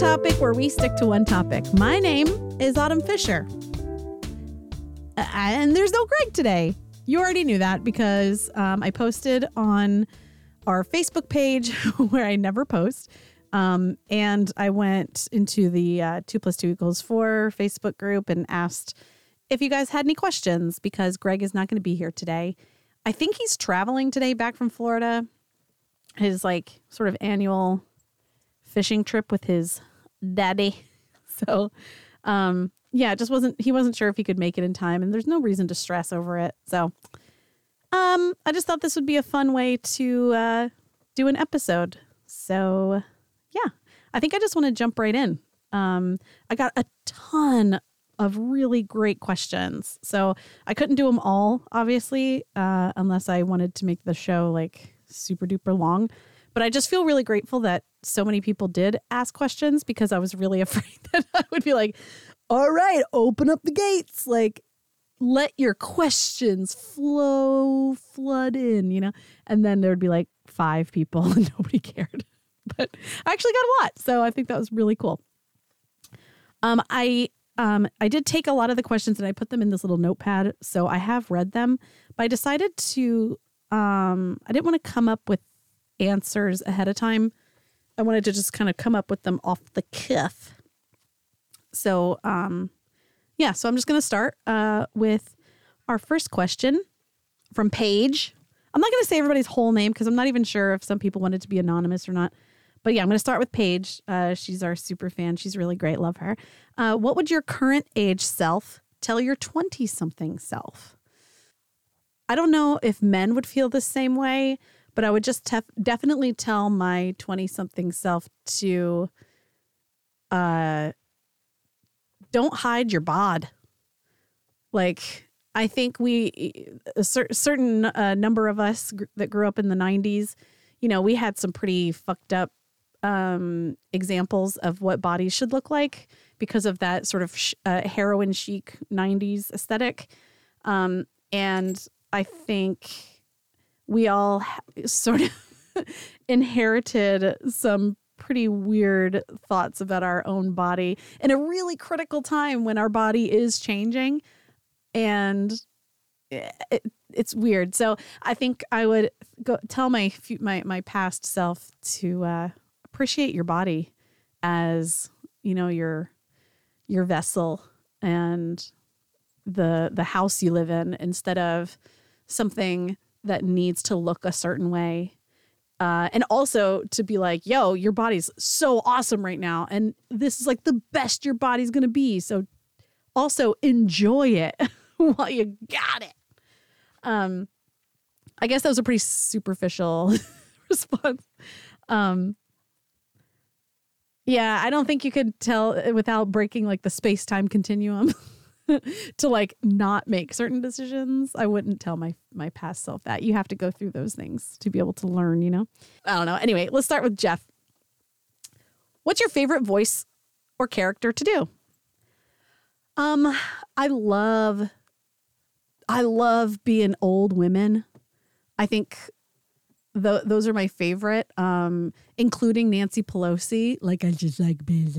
topic where we stick to one topic. My name is Autumn Fisher. And there's no Greg today. You already knew that because um, I posted on our Facebook page where I never post. Um, and I went into the uh, 2 plus 2 equals 4 Facebook group and asked if you guys had any questions because Greg is not going to be here today. I think he's traveling today back from Florida. His like sort of annual fishing trip with his daddy. So, um, yeah, just wasn't he wasn't sure if he could make it in time, and there's no reason to stress over it. So, um, I just thought this would be a fun way to uh, do an episode. So, yeah, I think I just want to jump right in. Um, I got a ton of really great questions, so I couldn't do them all, obviously, uh, unless I wanted to make the show like super duper long. But I just feel really grateful that so many people did ask questions because I was really afraid that I would be like, all right, open up the gates. Like, let your questions flow, flood in, you know? And then there would be like five people and nobody cared. But I actually got a lot. So I think that was really cool. Um, I um, I did take a lot of the questions and I put them in this little notepad. So I have read them, but I decided to um, I didn't want to come up with answers ahead of time. I wanted to just kind of come up with them off the cuff. So, um, yeah, so I'm just going to start uh, with our first question from Paige. I'm not going to say everybody's whole name because I'm not even sure if some people wanted to be anonymous or not. But yeah, I'm going to start with Paige. Uh, she's our super fan. She's really great. Love her. Uh, what would your current age self tell your 20 something self? I don't know if men would feel the same way, but I would just tef- definitely tell my 20 something self to uh don't hide your bod. Like I think we a cer- certain uh, number of us gr- that grew up in the 90s, you know, we had some pretty fucked up um examples of what bodies should look like because of that sort of sh- uh, heroin chic 90s aesthetic. Um and I think we all sort of inherited some pretty weird thoughts about our own body in a really critical time when our body is changing and it, it's weird. So i think i would go tell my my my past self to uh, appreciate your body as you know your your vessel and the the house you live in instead of something that needs to look a certain way. Uh, and also to be like, yo, your body's so awesome right now. And this is like the best your body's going to be. So also enjoy it while you got it. Um, I guess that was a pretty superficial response. Um, yeah, I don't think you could tell without breaking like the space time continuum. to like not make certain decisions. I wouldn't tell my my past self that. You have to go through those things to be able to learn, you know? I don't know. Anyway, let's start with Jeff. What's your favorite voice or character to do? Um, I love I love being old women. I think th- those are my favorite, um, including Nancy Pelosi. Like I just like being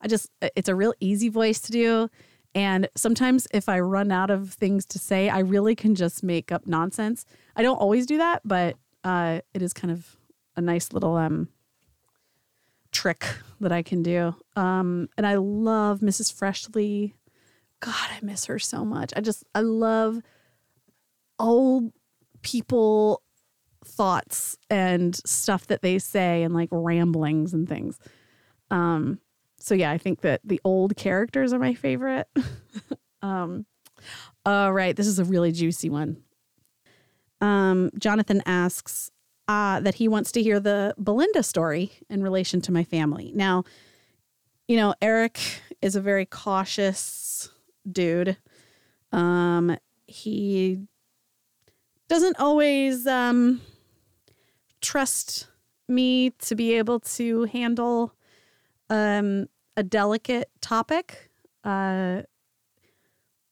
I just it's a real easy voice to do. And sometimes if I run out of things to say, I really can just make up nonsense. I don't always do that, but uh, it is kind of a nice little um, trick that I can do. Um, and I love Mrs. Freshley. God, I miss her so much. I just, I love old people thoughts and stuff that they say and like ramblings and things. Um, so yeah, I think that the old characters are my favorite. um, all right, this is a really juicy one. Um, Jonathan asks uh, that he wants to hear the Belinda story in relation to my family. Now, you know, Eric is a very cautious dude. Um, he doesn't always um, trust me to be able to handle um, a delicate topic, uh,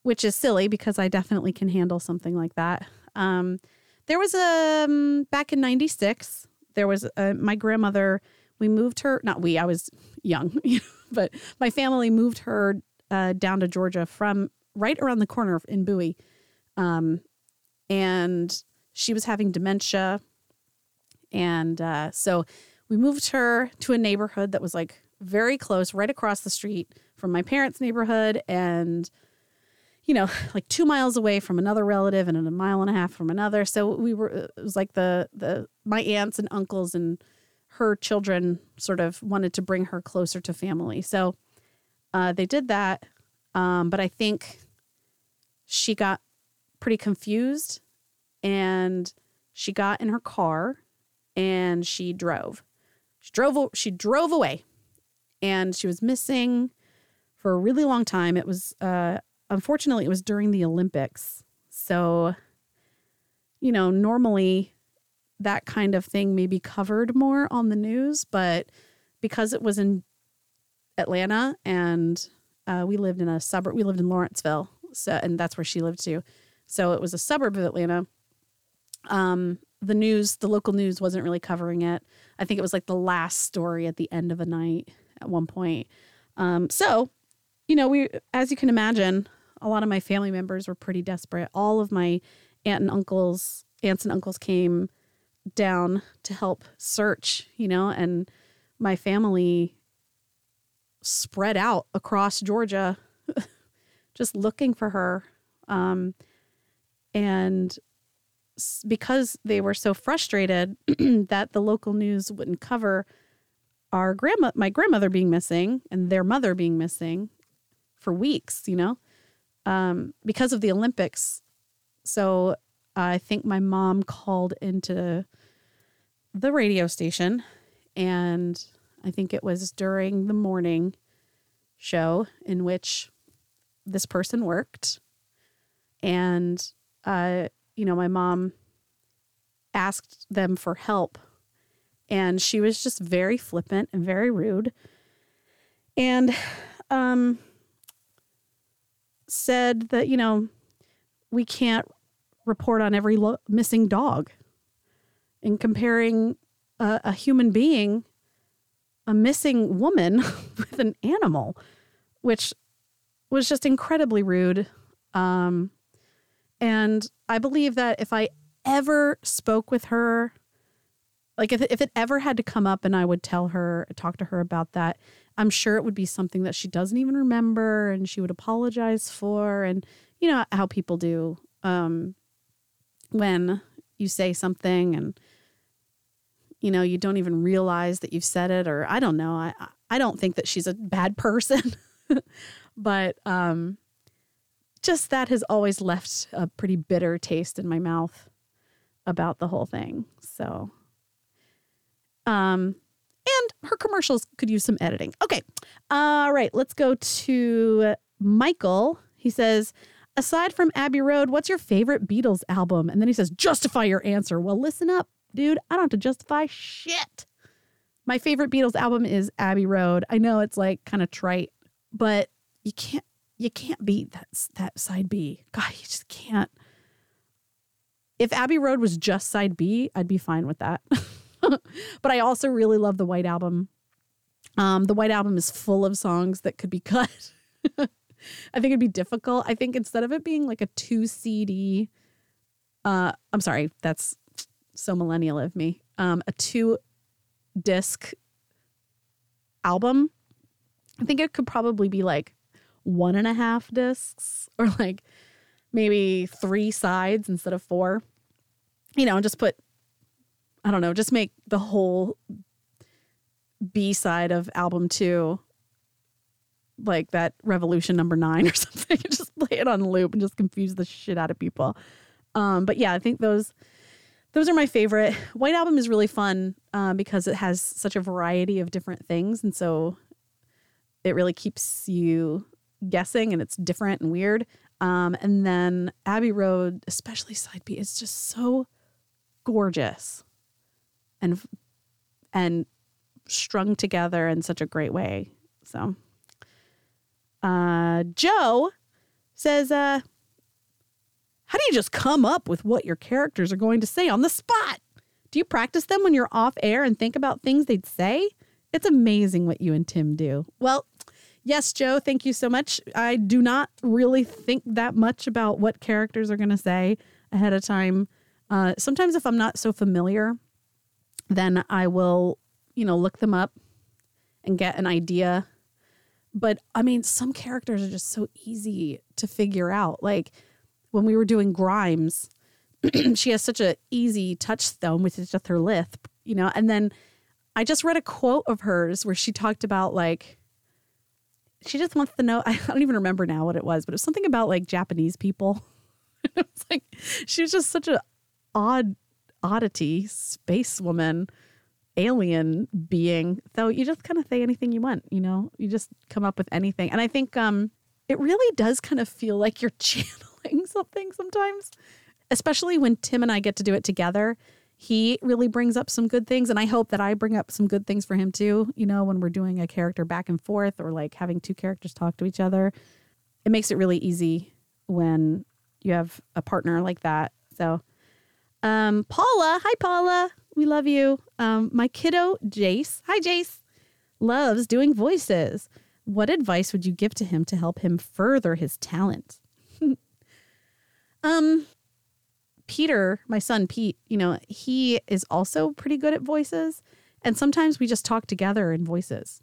which is silly because I definitely can handle something like that. Um, there was a um, back in '96. There was a, my grandmother we moved her. Not we. I was young, but my family moved her uh, down to Georgia from right around the corner in Bowie, um, and she was having dementia, and uh, so we moved her to a neighborhood that was like very close, right across the street from my parents' neighborhood, and you know, like two miles away from another relative and a mile and a half from another. So we were, it was like the, the, my aunts and uncles and her children sort of wanted to bring her closer to family. So uh, they did that. Um, but I think she got pretty confused and she got in her car and she drove. She drove she drove away and she was missing for a really long time. It was uh, unfortunately, it was during the Olympics. So, you know, normally that kind of thing may be covered more on the news, but because it was in Atlanta and uh, we lived in a suburb, we lived in Lawrenceville, so and that's where she lived too. So it was a suburb of Atlanta. Um, the news, the local news, wasn't really covering it. I think it was like the last story at the end of a night at one point. Um, so, you know, we, as you can imagine, a lot of my family members were pretty desperate. All of my aunt and uncles, aunts and uncles came down to help search, you know, and my family spread out across Georgia just looking for her. Um, and because they were so frustrated that the local news wouldn't cover our grandma my grandmother being missing and their mother being missing for weeks, you know, um, because of the Olympics. So I think my mom called into the radio station, and I think it was during the morning show in which this person worked. And, uh, you know, my mom asked them for help, and she was just very flippant and very rude. And, um, said that, you know, we can't report on every lo- missing dog. And comparing a, a human being, a missing woman, with an animal, which was just incredibly rude. Um, and I believe that if I ever spoke with her, like if, if it ever had to come up and I would tell her, talk to her about that, I'm sure it would be something that she doesn't even remember and she would apologize for. And you know how people do um, when you say something and you know you don't even realize that you've said it or i don't know. I i don't think that she's a bad person. But um just that has always left a pretty bitter taste in my mouth about the whole thing. So um and her commercials could use some editing okay all right let's go to michael he says aside from Abbey Road, what's your favorite Beatles album? And then he says, justify your answer. Well, listen up, dude. I don't have to justify shit. My favorite Beatles album is Abbey Road. I know it's like kind of trite, but you can't you can't beat that that side B. God, you just can't. If Abbey Road was just side B, I'd be fine with that. but I also really love the White Album. Um, the White Album is full of songs that could be cut. I think it'd be difficult. I think instead of it being like a two CD, uh, I'm sorry, that's so millennial of me. Um, a two disc album, I think it could probably be like one and a half discs or like maybe three sides instead of four. You know, and just put, I don't know, just make the whole B side of album two like that revolution number nine or something just play it on loop and just confuse the shit out of people. Um, but yeah i think those those are my favorite. White album is really fun uh, because it has such a variety of different things and so it really keeps you guessing and it's different and weird. Um, and then abbey road especially side b is just so gorgeous and and strung together in such a great way so uh, Joe says, uh, How do you just come up with what your characters are going to say on the spot? Do you practice them when you're off air and think about things they'd say? It's amazing what you and Tim do. Well, yes, Joe, thank you so much. I do not really think that much about what characters are going to say ahead of time. Uh, sometimes, if I'm not so familiar, then I will, you know, look them up and get an idea. But I mean, some characters are just so easy to figure out. Like when we were doing Grimes, she has such a easy touchstone with just her lisp, you know. And then I just read a quote of hers where she talked about like she just wants to know. I don't even remember now what it was, but it was something about like Japanese people. it was like she was just such a odd oddity, space woman, alien being. So you just kind of say anything you want, you know. You just come up with anything, and I think um, it really does kind of feel like you're channeling something sometimes, especially when Tim and I get to do it together he really brings up some good things and i hope that i bring up some good things for him too you know when we're doing a character back and forth or like having two characters talk to each other it makes it really easy when you have a partner like that so um paula hi paula. We love you. Um my kiddo jace. Hi jace. Loves doing voices. What advice would you give to him to help him further his talent? Um Peter, my son Pete, you know, he is also pretty good at voices. And sometimes we just talk together in voices,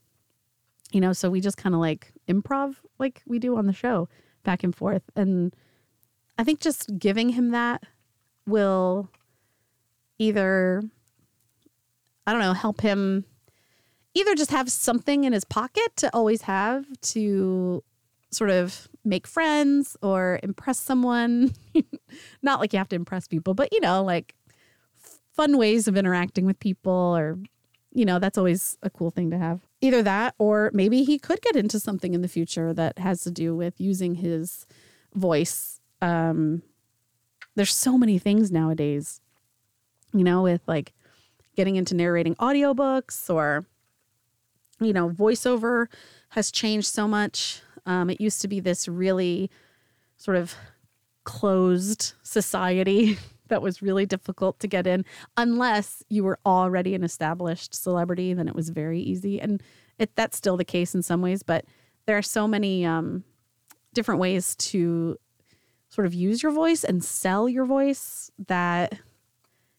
you know, so we just kind of like improv like we do on the show back and forth. And I think just giving him that will either, I don't know, help him either just have something in his pocket to always have to sort of make friends or impress someone. Not like you have to impress people, but you know, like fun ways of interacting with people or you know, that's always a cool thing to have. Either that or maybe he could get into something in the future that has to do with using his voice. Um there's so many things nowadays, you know, with like getting into narrating audiobooks or you know, voiceover has changed so much. Um, it used to be this really sort of closed society that was really difficult to get in unless you were already an established celebrity then it was very easy and it, that's still the case in some ways but there are so many um, different ways to sort of use your voice and sell your voice that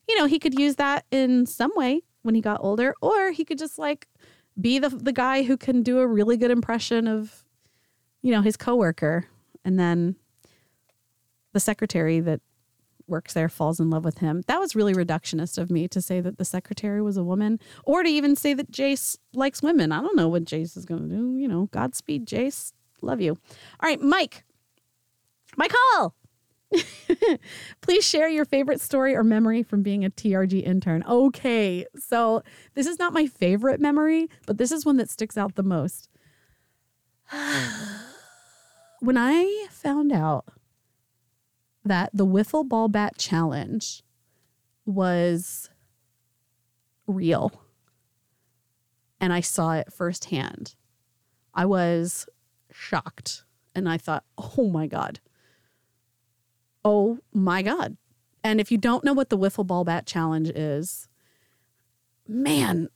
you know he could use that in some way when he got older or he could just like be the the guy who can do a really good impression of you know, his coworker. And then the secretary that works there falls in love with him. That was really reductionist of me to say that the secretary was a woman or to even say that Jace likes women. I don't know what Jace is going to do. You know, Godspeed, Jace. Love you. All right, Mike. Michael. Please share your favorite story or memory from being a TRG intern. Okay, so this is not my favorite memory, but this is one that sticks out the most. when I found out that the wiffle ball bat challenge was real and I saw it firsthand, I was shocked and I thought, oh my God. Oh my God. And if you don't know what the wiffle ball bat challenge is, man.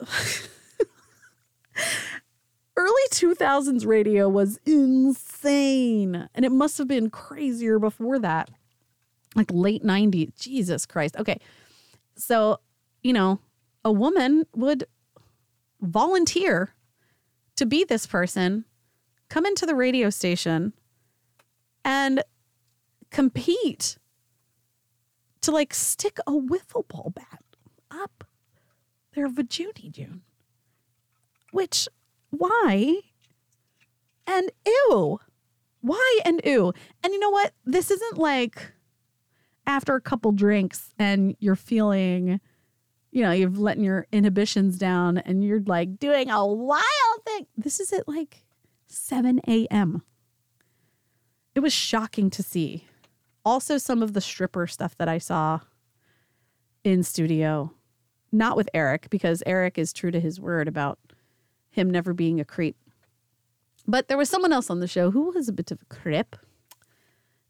early 2000s radio was insane. And it must have been crazier before that. Like late 90s. Jesus Christ. Okay. So, you know, a woman would volunteer to be this person, come into the radio station and compete to like stick a wiffle ball bat up their vajoonie June, which why? And ew. Why and ew? And you know what? This isn't like after a couple drinks and you're feeling, you know, you've letting your inhibitions down and you're like doing a wild thing. This is at like 7 a.m. It was shocking to see. Also, some of the stripper stuff that I saw in studio, not with Eric, because Eric is true to his word about him never being a creep. But there was someone else on the show who was a bit of a creep.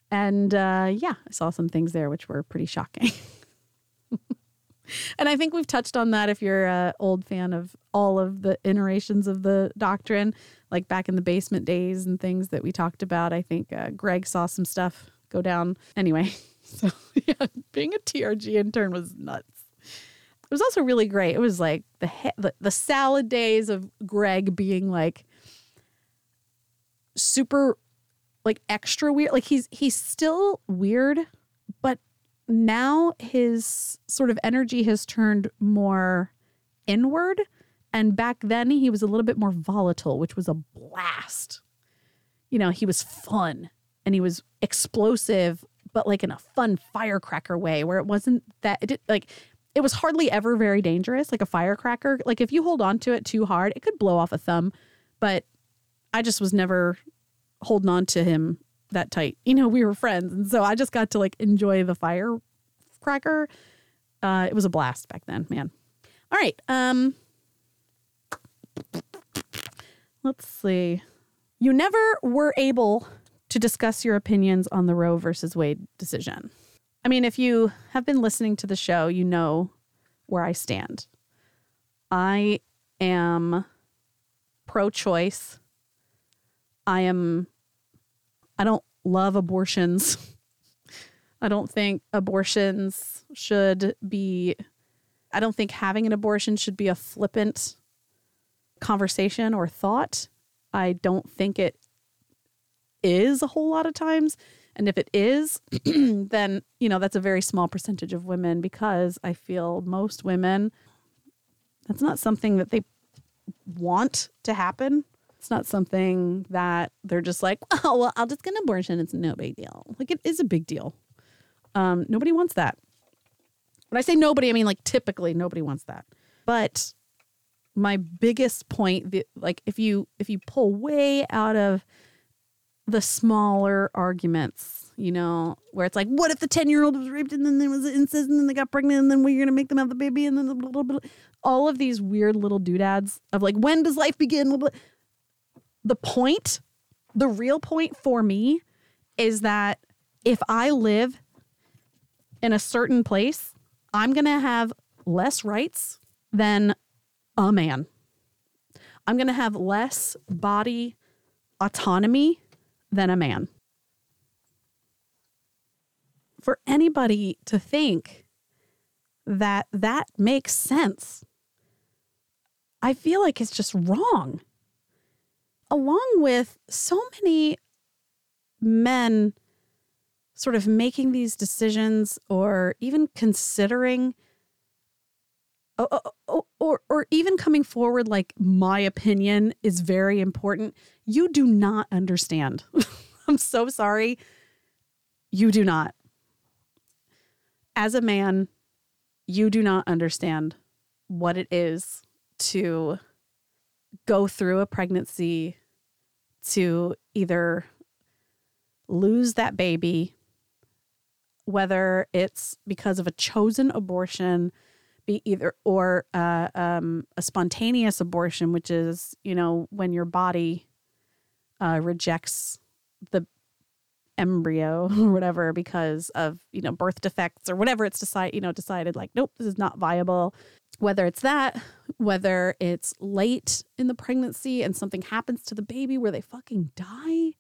And uh, yeah, I saw some things there which were pretty shocking. and I think we've touched on that if you're an old fan of all of the iterations of the doctrine, like back in the basement days and things that we talked about. I think uh, Greg saw some stuff go down. Anyway, so yeah, being a TRG intern was nuts. It was also really great. It was like the the, the salad days of Greg being like super like extra weird. Like he's he's still weird, but now his sort of energy has turned more inward. And back then he was a little bit more volatile, which was a blast. You know, he was fun and he was explosive, but like in a fun firecracker way where it wasn't that it did, like it was hardly ever very dangerous, like a firecracker. Like if you hold on to it too hard, it could blow off a thumb. But I just was never holding on to him that tight. You know, we were friends. And so I just got to like enjoy the firecracker. Uh, it was a blast back then, man. All right. Um, let's see. You never were able to discuss your opinions on the Roe versus Wade decision. I mean, if you have been listening to the show, you know where I stand. I am pro choice. I am, I don't love abortions. I don't think abortions should be, I don't think having an abortion should be a flippant conversation or thought. I don't think it is a whole lot of times. And if it is, then, you know, that's a very small percentage of women because I feel most women, that's not something that they want to happen. It's not something that they're just like, oh, well, I'll just get an abortion. It's no big deal. Like, it is a big deal. Um, nobody wants that. When I say nobody, I mean like typically nobody wants that. But my biggest point, like if you if you pull way out of the smaller arguments, you know, where it's like, what if the 10 year old was raped and then there was incest and then they got pregnant and then we're going to make them have the baby and then blah, blah, blah. all of these weird little doodads of like, when does life begin? Blah, blah. The point, the real point for me is that if I live in a certain place, I'm going to have less rights than a man. I'm going to have less body autonomy than a man. For anybody to think that that makes sense, I feel like it's just wrong. Along with so many men sort of making these decisions or even considering or, or, or even coming forward like my opinion is very important you do not understand. I'm so sorry. You do not. As a man you do not understand what it is to go through a pregnancy to either lose that baby whether it's because of a chosen abortion be either or uh, um, a spontaneous abortion, which is you know when your body uh, rejects the embryo or whatever because of you know birth defects or whatever it's decided you know decided like nope this is not viable whether it's that whether it's late in the pregnancy and something happens to the baby where they fucking die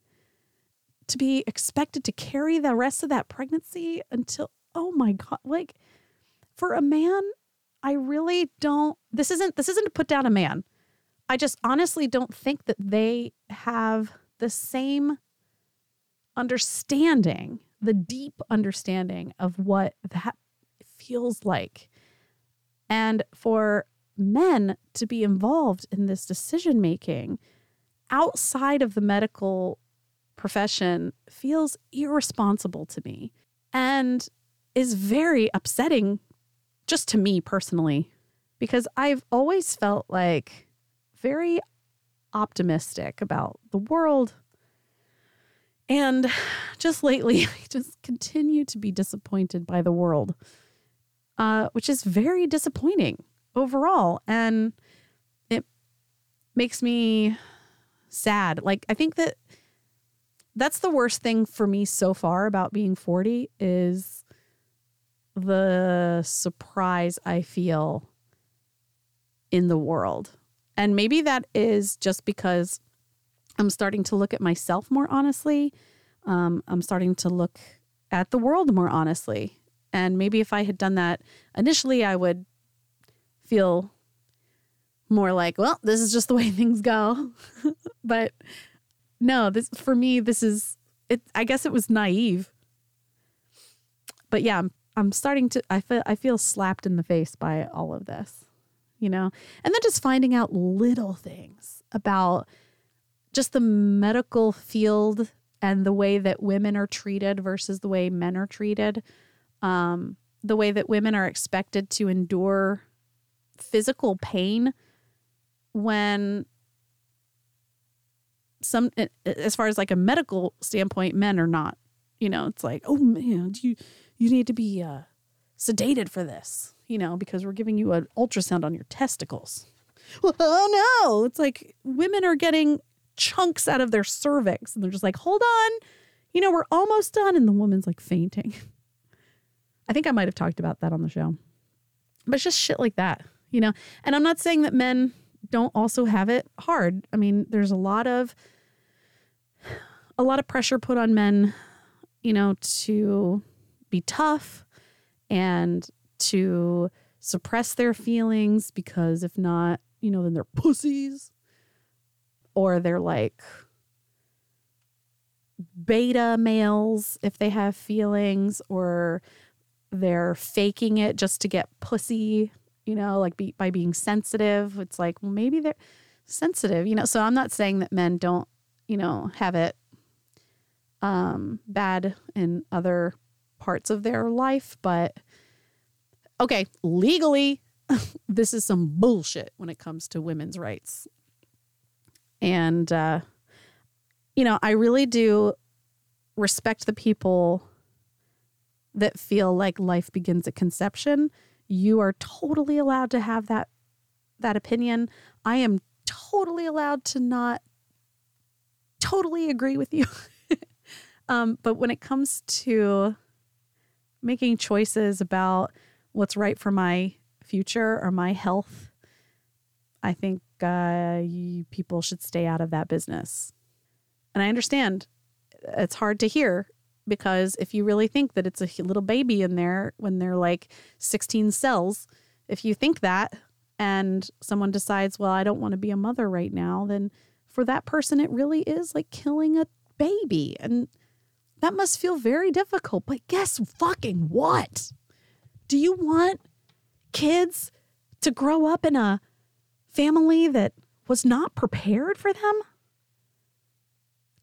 to be expected to carry the rest of that pregnancy until oh my god like for a man I really don't this isn't this isn't to put down a man. I just honestly don't think that they have the same understanding, the deep understanding of what that feels like. And for men to be involved in this decision making outside of the medical profession feels irresponsible to me and is very upsetting just to me personally, because I've always felt like very optimistic about the world. And just lately, I just continue to be disappointed by the world, uh, which is very disappointing overall. And it makes me sad. Like, I think that that's the worst thing for me so far about being 40 is the surprise I feel in the world. And maybe that is just because I'm starting to look at myself more honestly. Um, I'm starting to look at the world more honestly. And maybe if I had done that initially, I would feel more like, well, this is just the way things go. but no, this for me, this is it. I guess it was naive. But yeah, I'm I'm starting to. I feel I feel slapped in the face by all of this, you know, and then just finding out little things about just the medical field and the way that women are treated versus the way men are treated. Um, the way that women are expected to endure physical pain when some as far as like a medical standpoint men are not you know it's like oh man you you need to be uh, sedated for this you know because we're giving you an ultrasound on your testicles. Oh no. It's like women are getting chunks out of their cervix and they're just like hold on. You know we're almost done. And the woman's like fainting. I think i might have talked about that on the show. But it's just shit like that you know? And i'm not saying that men don't also have it hard. I mean, there's a lot of a lot of pressure put on men, you know, to be tough and to suppress their feelings because if not, you know, then they're pussies or they're like beta males if they have feelings or they're faking it just to get pussy you know, like be, by being sensitive. It's like, well, maybe they're sensitive, you know. So I'm not saying that men don't, you know, have it um, bad in other parts of their life, but okay, legally, this is some bullshit when it comes to women's rights. And, uh, you know, I really do respect the people that feel like life begins at conception you are totally allowed to have that that opinion. I am totally allowed to not totally agree with you. um, but when it comes to making choices about what's right for my future or my health, I think uh, you, people should stay out of that business. And I understand it's hard to hear because if you really think that it's a little baby in there when they're like 16 cells, if you think that and someone decides, well, I don't want to be a mother right now, then for that person, it really is like killing a baby. And that must feel very difficult. But guess fucking what? Do you want kids to grow up in a family that was not prepared for them?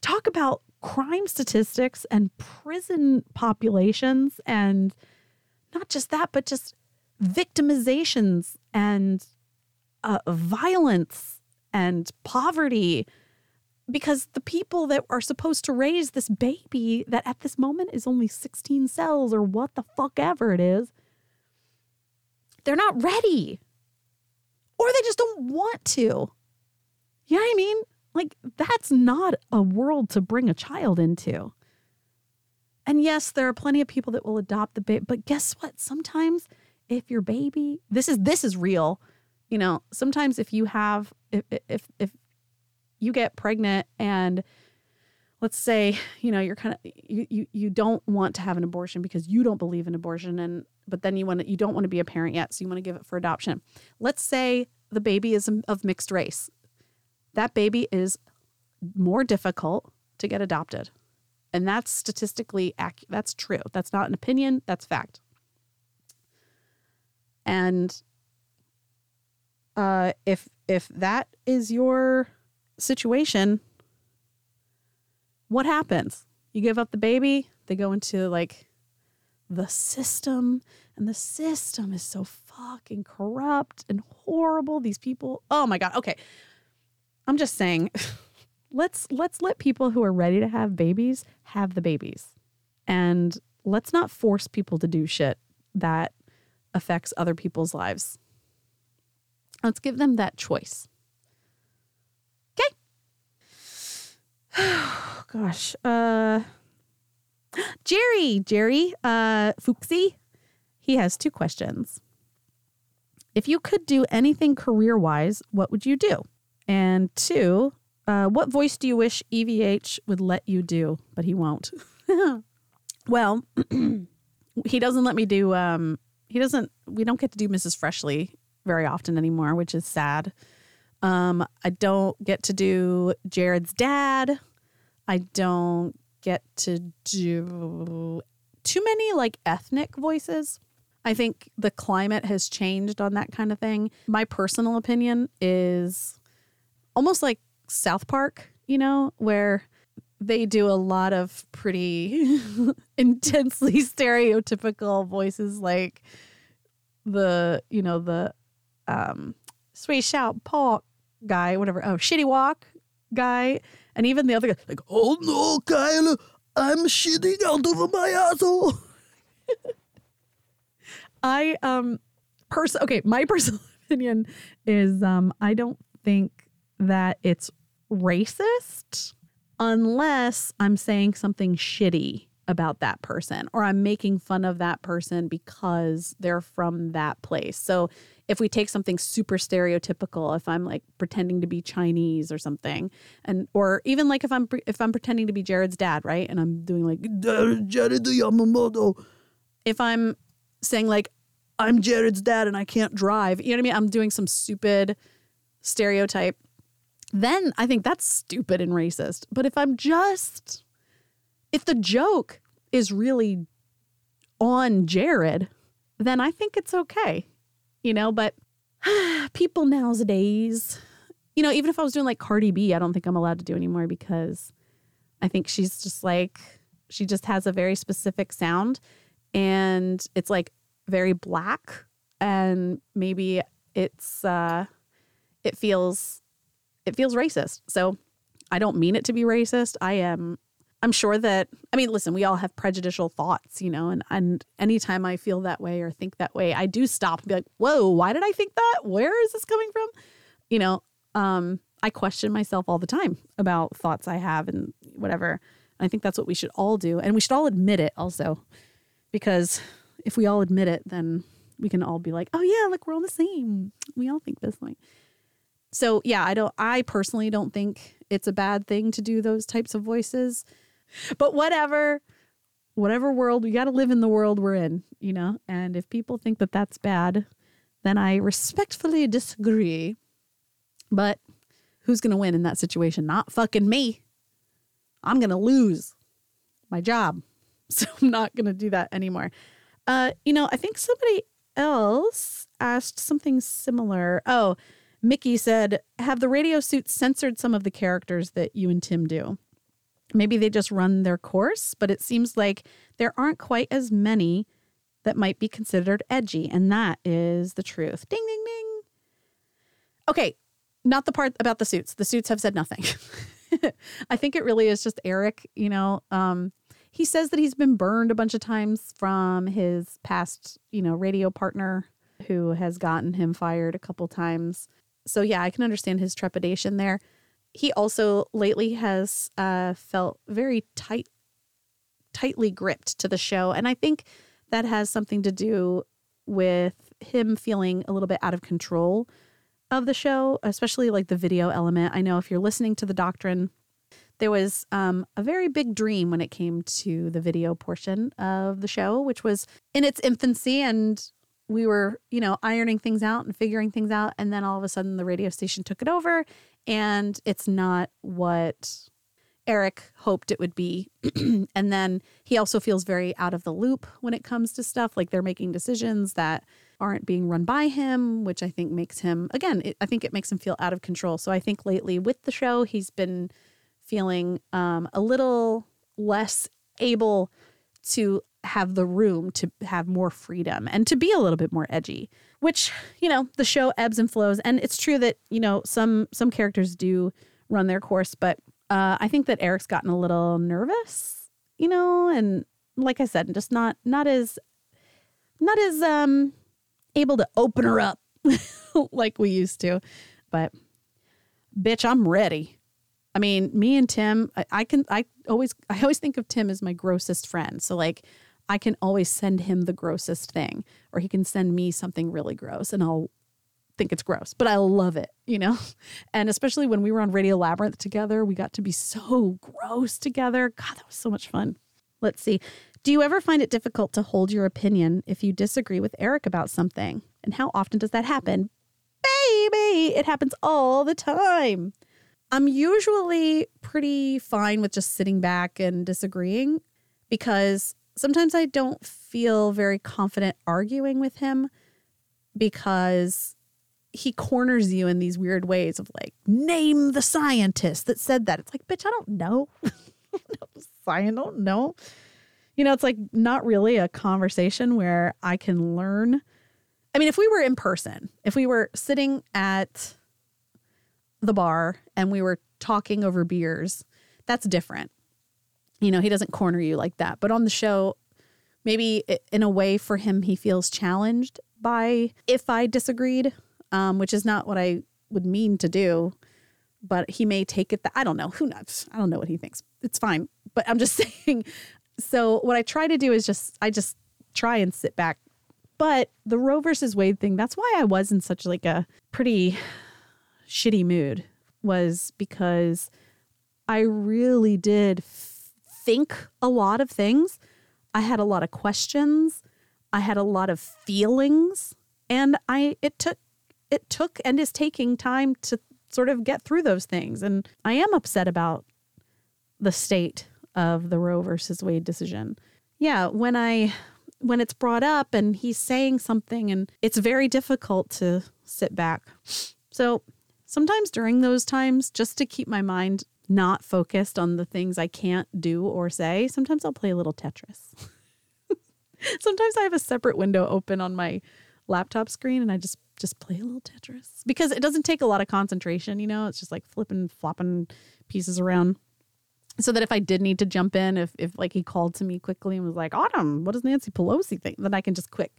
Talk about crime statistics and prison populations and not just that but just victimizations and uh, violence and poverty because the people that are supposed to raise this baby that at this moment is only 16 cells or what the fuck ever it is they're not ready or they just don't want to you know what i mean like, that's not a world to bring a child into. And yes, there are plenty of people that will adopt the baby, but guess what? Sometimes if your baby, this is this is real. You know, sometimes if you have if if if you get pregnant and let's say, you know, you're kind of you, you you don't want to have an abortion because you don't believe in abortion and but then you want to, you don't want to be a parent yet, so you want to give it for adoption. Let's say the baby is of mixed race that baby is more difficult to get adopted. And that's statistically accurate. That's true. That's not an opinion, that's fact. And uh, if if that is your situation, what happens? You give up the baby, they go into like the system, and the system is so fucking corrupt and horrible. These people, oh my God. Okay. I'm just saying, let's let's let people who are ready to have babies have the babies. And let's not force people to do shit that affects other people's lives. Let's give them that choice. Okay? Gosh. Uh Jerry, Jerry, uh Fuxie, he has two questions. If you could do anything career wise, what would you do? And two, uh, what voice do you wish EVH would let you do, but he won't? well, he doesn't let me do, um, he doesn't, we don't get to do Mrs. Freshly very often anymore, which is sad. Um, I don't get to do Jared's dad. I don't get to do too many like ethnic voices. I think the climate has changed on that kind of thing. My personal opinion is almost like South Park, you know, where they do a lot of pretty intensely stereotypical voices like the, you know, the um sweet shout park guy, whatever. Oh, Shitty Wok guy. And even the other guy, like, oh no, Kyle, I'm shitting out of my asshole. I um person okay, my personal opinion is um I don't think that it's racist unless I'm saying something shitty about that person or I'm making fun of that person because they're from that place. So if we take something super stereotypical, if I'm like pretending to be Chinese or something, and or even like if I'm if I'm pretending to be Jared's dad, right, and I'm doing like Jared Yamamoto, if I'm saying like I'm Jared's dad and I can't drive, you know what I mean? I'm doing some stupid stereotype. Then I think that's stupid and racist. But if I'm just if the joke is really on Jared, then I think it's okay you know, but people nowadays, you know, even if I was doing like Cardi B, I don't think I'm allowed to do anymore because I think she's just like, she just has a very specific sound and it's like very black and maybe it's, uh, it feels, it feels racist. So I don't mean it to be racist. I am I'm sure that I mean, listen, we all have prejudicial thoughts, you know, and and anytime I feel that way or think that way, I do stop and be like, "Whoa, why did I think that? Where is this coming from?" You know, um, I question myself all the time about thoughts I have and whatever. And I think that's what we should all do, and we should all admit it also, because if we all admit it, then we can all be like, "Oh yeah, look, we're all the same. We all think this way." So yeah, I don't. I personally don't think it's a bad thing to do those types of voices but whatever, whatever world, we got to live in the world we're in, you know? And if people think that that's bad, then I respectfully disagree. But who's going to win in that situation? Not fucking me. I'm going to lose my job. So I'm not going to do that anymore. Uh, you know, I think somebody else asked something similar. Oh, Mickey said, Have the radio suits censored some of the characters that you and Tim do? Maybe they just run their course, but it seems like there aren't quite as many that might be considered edgy. And that is the truth. Ding, ding, ding. Okay, not the part about the suits. The suits have said nothing. I think it really is just Eric, you know. Um, he says that he's been burned a bunch of times from his past, you know, radio partner who has gotten him fired a couple times. So yeah, I can understand his trepidation there he also lately has uh, felt very tight, tightly gripped to the show, and I think that has something to do with him feeling a little bit out of control of the show, especially like the video element. I know if you're listening to the doctrine, there was um, a very big dream when it came to the video portion of the show, which was in its infancy and we were, you know, ironing things out and figuring things out. And then all of a sudden the radio station took it over and it's not what Eric hoped it would be. and then he also feels very out of the loop when it comes to stuff like they're making decisions that aren't being run by him, which I think makes him, again, it, I think it makes him feel out of control. So I think lately with the show, he's been feeling um, a little less able to have the room to have more freedom and to be a little bit more edgy which you know the show ebbs and flows. And it's true that you know some some characters do run their course but uh, i think that eric's gotten a little nervous you know and like i said just not not as not as um able to open her up like we used to. But bitch i'm ready. I mean me and tim I, I can i always i always think of tim as my grossest friend. So like I can always send him the grossest thing, or he can send me something really gross and I'll think it's gross, but I love it, you know? And especially when we were on Radio Labyrinth together, we got to be so gross together. God, that was so much fun. Let's see. Do you ever find it difficult to hold your opinion if you disagree with Eric about something? And how often does that happen? Baby, it happens all the time. I'm usually pretty fine with just sitting back and disagreeing because sometimes I don't feel very confident arguing with him because he corners you in these weird ways of like, name the scientist that said that. It's like, bitch, I don't know. I don't know. You know, it's like not really a conversation where I can learn. I mean, if we were in person, if we were sitting at the bar and we were talking over beers, that's different. You know, he doesn't corner you like that. But on the show, maybe in a way for him, he feels challenged by if I disagreed, um, which is not what I would mean to do. But he may take it that I don't know. Who knows? I don't know what he thinks. It's fine. But I'm just saying. So what I try to do is just I just try and sit back. But the Roe versus Wade thing, that's why I was in such like a pretty shitty mood was because I really did think a lot of things. I had a lot of questions. I had a lot of feelings and I it took it took and is taking time to sort of get through those things and I am upset about the state of the Roe versus Wade decision. Yeah, when I when it's brought up and he's saying something and it's very difficult to sit back. So sometimes during those times, just to keep my mind not focused on the things I can't do or say, sometimes I'll play a little Tetris. sometimes I have a separate window open on my laptop screen and I just just play a little Tetris because it doesn't take a lot of concentration, you know, it's just like flipping flopping pieces around. So that if I did need to jump in, if if like he called to me quickly and was like, Autumn, what does Nancy Pelosi think? Then I can just quick,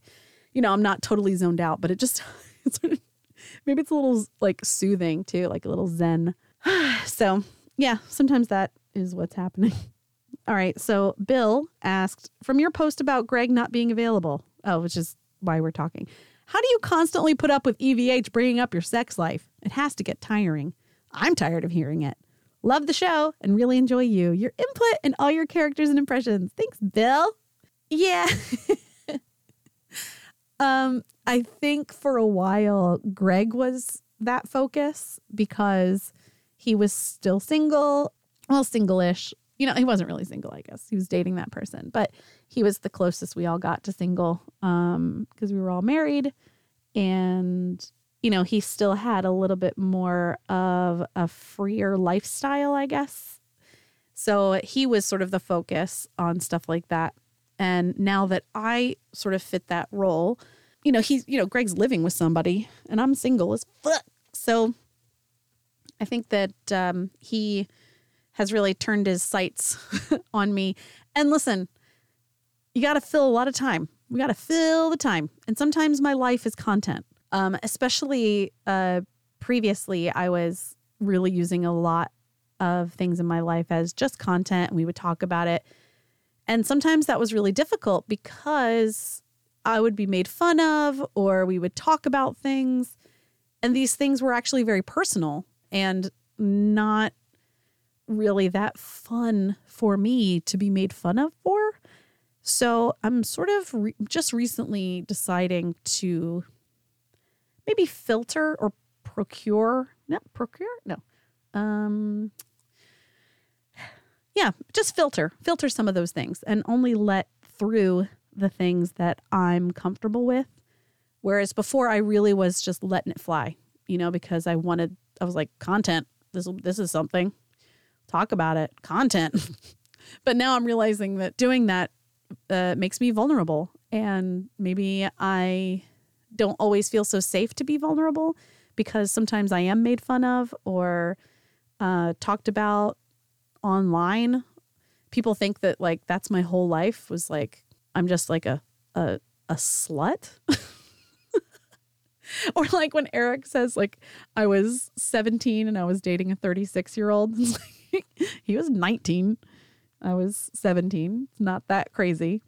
you know, I'm not totally zoned out, but it just maybe it's a little like soothing too, like a little zen. so, yeah, sometimes that is what's happening. All right. So, Bill asked from your post about Greg not being available. Oh, which is why we're talking. How do you constantly put up with EVH bringing up your sex life? It has to get tiring. I'm tired of hearing it. Love the show and really enjoy you, your input, and all your characters and impressions. Thanks, Bill. Yeah. um, I think for a while, Greg was that focus because he was still single, well, single ish. You know, he wasn't really single, I guess. He was dating that person, but he was the closest we all got to single um, because we were all married. And, you know, he still had a little bit more of a freer lifestyle, I guess. So he was sort of the focus on stuff like that. And now that I sort of fit that role, you know, he's, you know, Greg's living with somebody and I'm single as fuck. So I think that um, he has really turned his sights on me. And listen, you got to fill a lot of time. We got to fill the time. And sometimes my life is content. Um, especially uh, previously, I was really using a lot of things in my life as just content. And we would talk about it. And sometimes that was really difficult because I would be made fun of or we would talk about things. And these things were actually very personal and not really that fun for me to be made fun of for. So I'm sort of re- just recently deciding to maybe filter or procure, no, procure, no. Um, yeah, just filter, filter some of those things and only let through the things that I'm comfortable with. Whereas before I really was just letting it fly, you know, because I wanted I was like content. This this is something. Talk about it. Content. but now I'm realizing that doing that uh, makes me vulnerable and maybe I don't always feel so safe to be vulnerable because sometimes I am made fun of or uh, talked about online. People think that like that's my whole life was like I'm just like a a a slut. or like when Eric says like I was 17 and I was dating a 36 year old. he was 19. I was 17. It's not that crazy.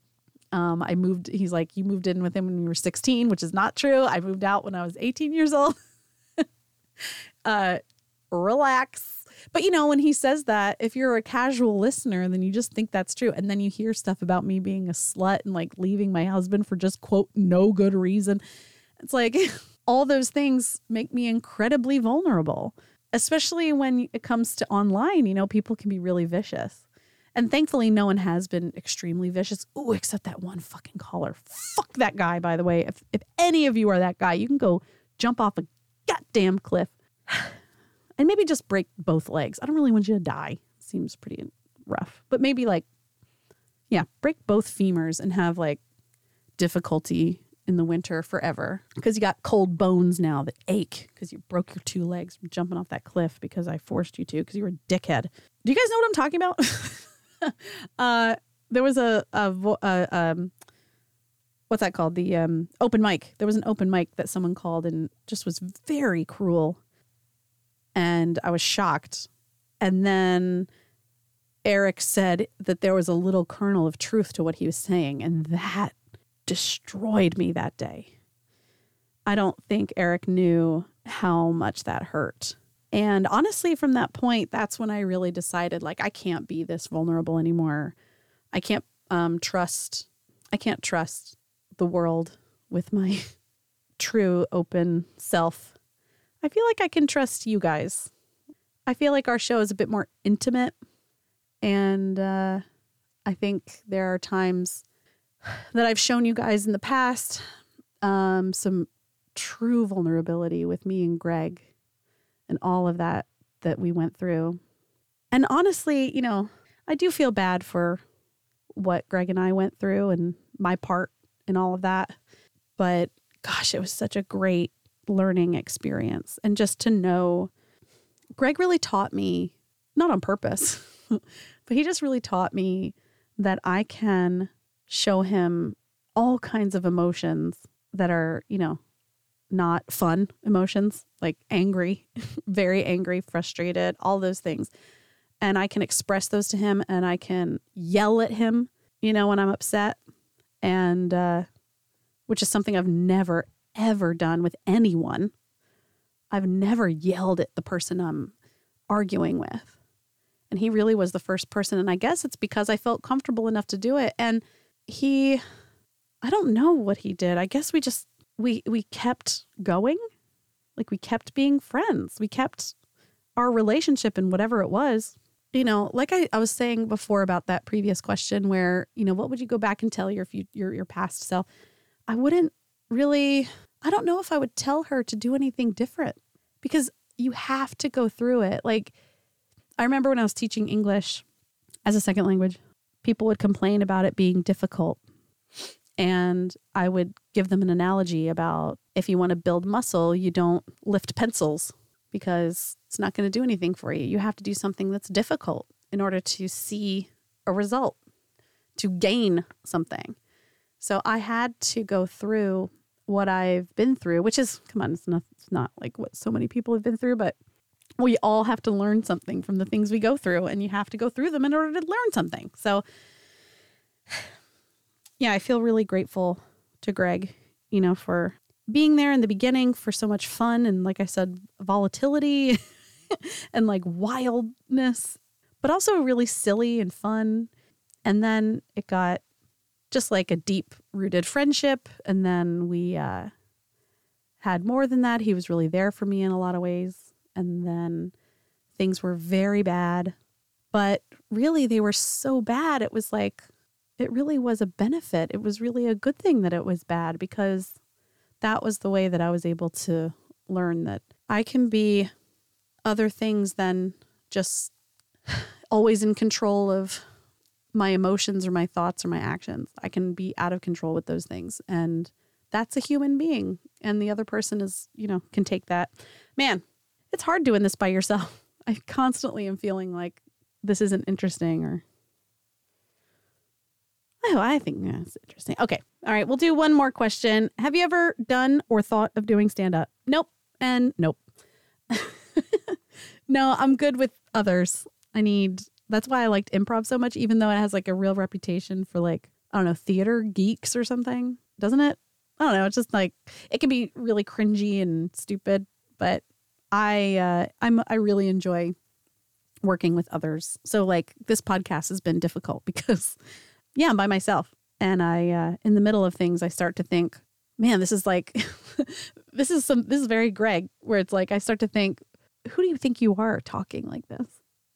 Um, I moved, he's like, You moved in with him when you were 16, which is not true. I moved out when I was 18 years old. uh, relax. But you know, when he says that, if you're a casual listener, then you just think that's true. And then you hear stuff about me being a slut and like leaving my husband for just quote, no good reason. It's like all those things make me incredibly vulnerable, especially when it comes to online. You know, people can be really vicious. And thankfully, no one has been extremely vicious. Ooh, except that one fucking caller. Fuck that guy, by the way. If, if any of you are that guy, you can go jump off a goddamn cliff and maybe just break both legs. I don't really want you to die. Seems pretty rough. But maybe like, yeah, break both femurs and have like difficulty in the winter forever because you got cold bones now that ache because you broke your two legs from jumping off that cliff because I forced you to because you were a dickhead. Do you guys know what I'm talking about? uh, there was a, a, a um, what's that called? The um, open mic. There was an open mic that someone called and just was very cruel. And I was shocked. And then Eric said that there was a little kernel of truth to what he was saying. And that destroyed me that day. I don't think Eric knew how much that hurt. And honestly, from that point, that's when I really decided like, I can't be this vulnerable anymore. I can't um, trust, I can't trust the world with my true open self. I feel like I can trust you guys. I feel like our show is a bit more intimate. And uh, I think there are times that I've shown you guys in the past um, some true vulnerability with me and Greg and all of that that we went through. And honestly, you know, I do feel bad for what Greg and I went through and my part in all of that. But gosh, it was such a great learning experience. And just to know, Greg really taught me, not on purpose, but he just really taught me that I can show him all kinds of emotions that are, you know, not fun emotions, like angry, very angry, frustrated, all those things. And I can express those to him and I can yell at him, you know, when I'm upset. And, uh, which is something I've never, ever done with anyone. I've never yelled at the person I'm arguing with. And he really was the first person. And I guess it's because I felt comfortable enough to do it. And he I don't know what he did. I guess we just we we kept going. Like we kept being friends. We kept our relationship and whatever it was. You know, like I, I was saying before about that previous question where, you know, what would you go back and tell your your your past self? I wouldn't really I don't know if I would tell her to do anything different because you have to go through it. Like I remember when I was teaching English as a second language, people would complain about it being difficult. And I would give them an analogy about if you want to build muscle, you don't lift pencils because it's not going to do anything for you. You have to do something that's difficult in order to see a result, to gain something. So I had to go through what I've been through, which is, come on, it's not, it's not like what so many people have been through, but we all have to learn something from the things we go through and you have to go through them in order to learn something. So yeah, I feel really grateful to Greg, you know, for being there in the beginning for so much fun and like I said, volatility and like wildness, but also really silly and fun. And then it got just like a deep rooted friendship and then we uh had more than that. He was really there for me in a lot of ways and then things were very bad. But really, they were so bad. It was like, it really was a benefit. It was really a good thing that it was bad because that was the way that I was able to learn that I can be other things than just always in control of my emotions or my thoughts or my actions. I can be out of control with those things. And that's a human being. And the other person is, you know, can take that. Man, it's hard doing this by yourself. I constantly am feeling like this isn't interesting or Oh, I think that's interesting. Okay. All right. We'll do one more question. Have you ever done or thought of doing stand up? Nope. And nope. no, I'm good with others. I need, that's why I liked improv so much, even though it has like a real reputation for like I don't know, theater geeks or something, doesn't it? I don't know. It's just like it can be really cringy and stupid, but I uh, I'm I really enjoy working with others. So like this podcast has been difficult because yeah, I'm by myself, and I uh, in the middle of things I start to think, man, this is like this is some this is very Greg, where it's like I start to think, who do you think you are talking like this?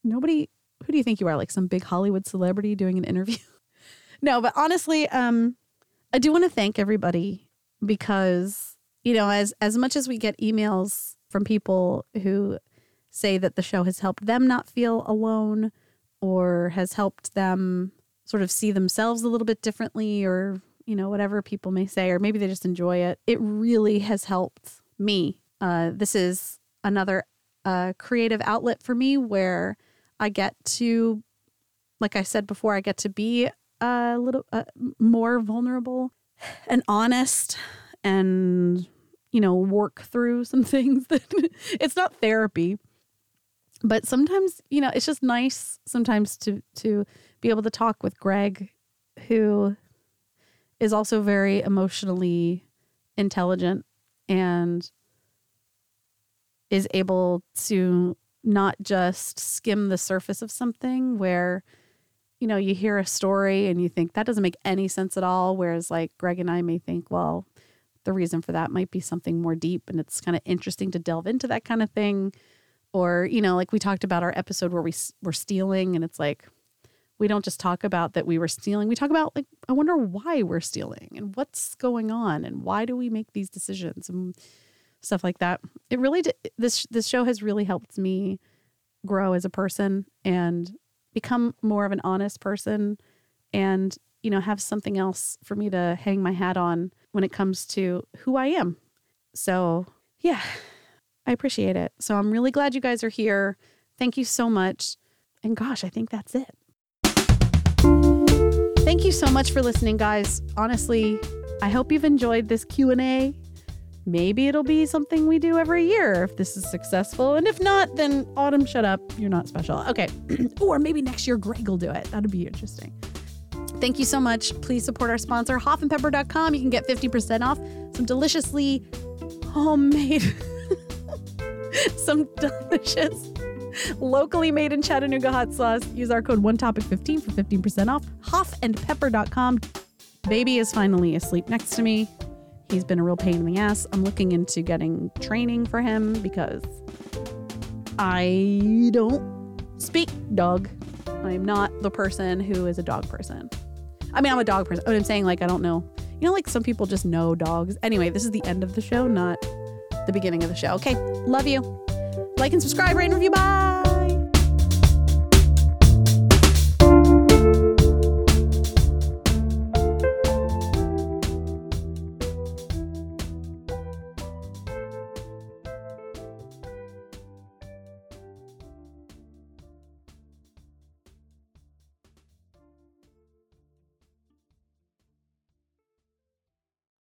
Nobody. Who do you think you are? Like some big Hollywood celebrity doing an interview? no, but honestly, um, I do want to thank everybody because you know as as much as we get emails from people who say that the show has helped them not feel alone or has helped them sort of see themselves a little bit differently or you know whatever people may say or maybe they just enjoy it. It really has helped me. Uh, this is another uh, creative outlet for me where i get to like i said before i get to be a little uh, more vulnerable and honest and you know work through some things that it's not therapy but sometimes you know it's just nice sometimes to to be able to talk with Greg who is also very emotionally intelligent and is able to not just skim the surface of something where you know you hear a story and you think that doesn't make any sense at all whereas like Greg and I may think well the reason for that might be something more deep and it's kind of interesting to delve into that kind of thing. Or you know like we talked about our episode where we were stealing and it's like we don't just talk about that we were stealing we talk about like i wonder why we're stealing and what's going on and why do we make these decisions and stuff like that. It really this this show has really helped me grow as a person and become more of an honest person and you know have something else for me to hang my hat on when it comes to who I am. So, yeah, I appreciate it. So, I'm really glad you guys are here. Thank you so much. And gosh, I think that's it. Thank you so much for listening, guys. Honestly, I hope you've enjoyed this Q&A. Maybe it'll be something we do every year if this is successful. And if not, then Autumn, shut up. You're not special. Okay. or maybe next year Greg will do it. That'd be interesting. Thank you so much. Please support our sponsor, hoffandpepper.com. You can get 50% off some deliciously homemade, some delicious locally made in Chattanooga hot sauce. Use our code OneTopic15 for 15% off. Hoffandpepper.com. Baby is finally asleep next to me. He's been a real pain in the ass. I'm looking into getting training for him because I don't speak dog. I'm not the person who is a dog person. I mean, I'm a dog person. But I'm saying, like, I don't know. You know, like some people just know dogs. Anyway, this is the end of the show, not the beginning of the show. Okay. Love you. Like and subscribe, rate and review. Bye.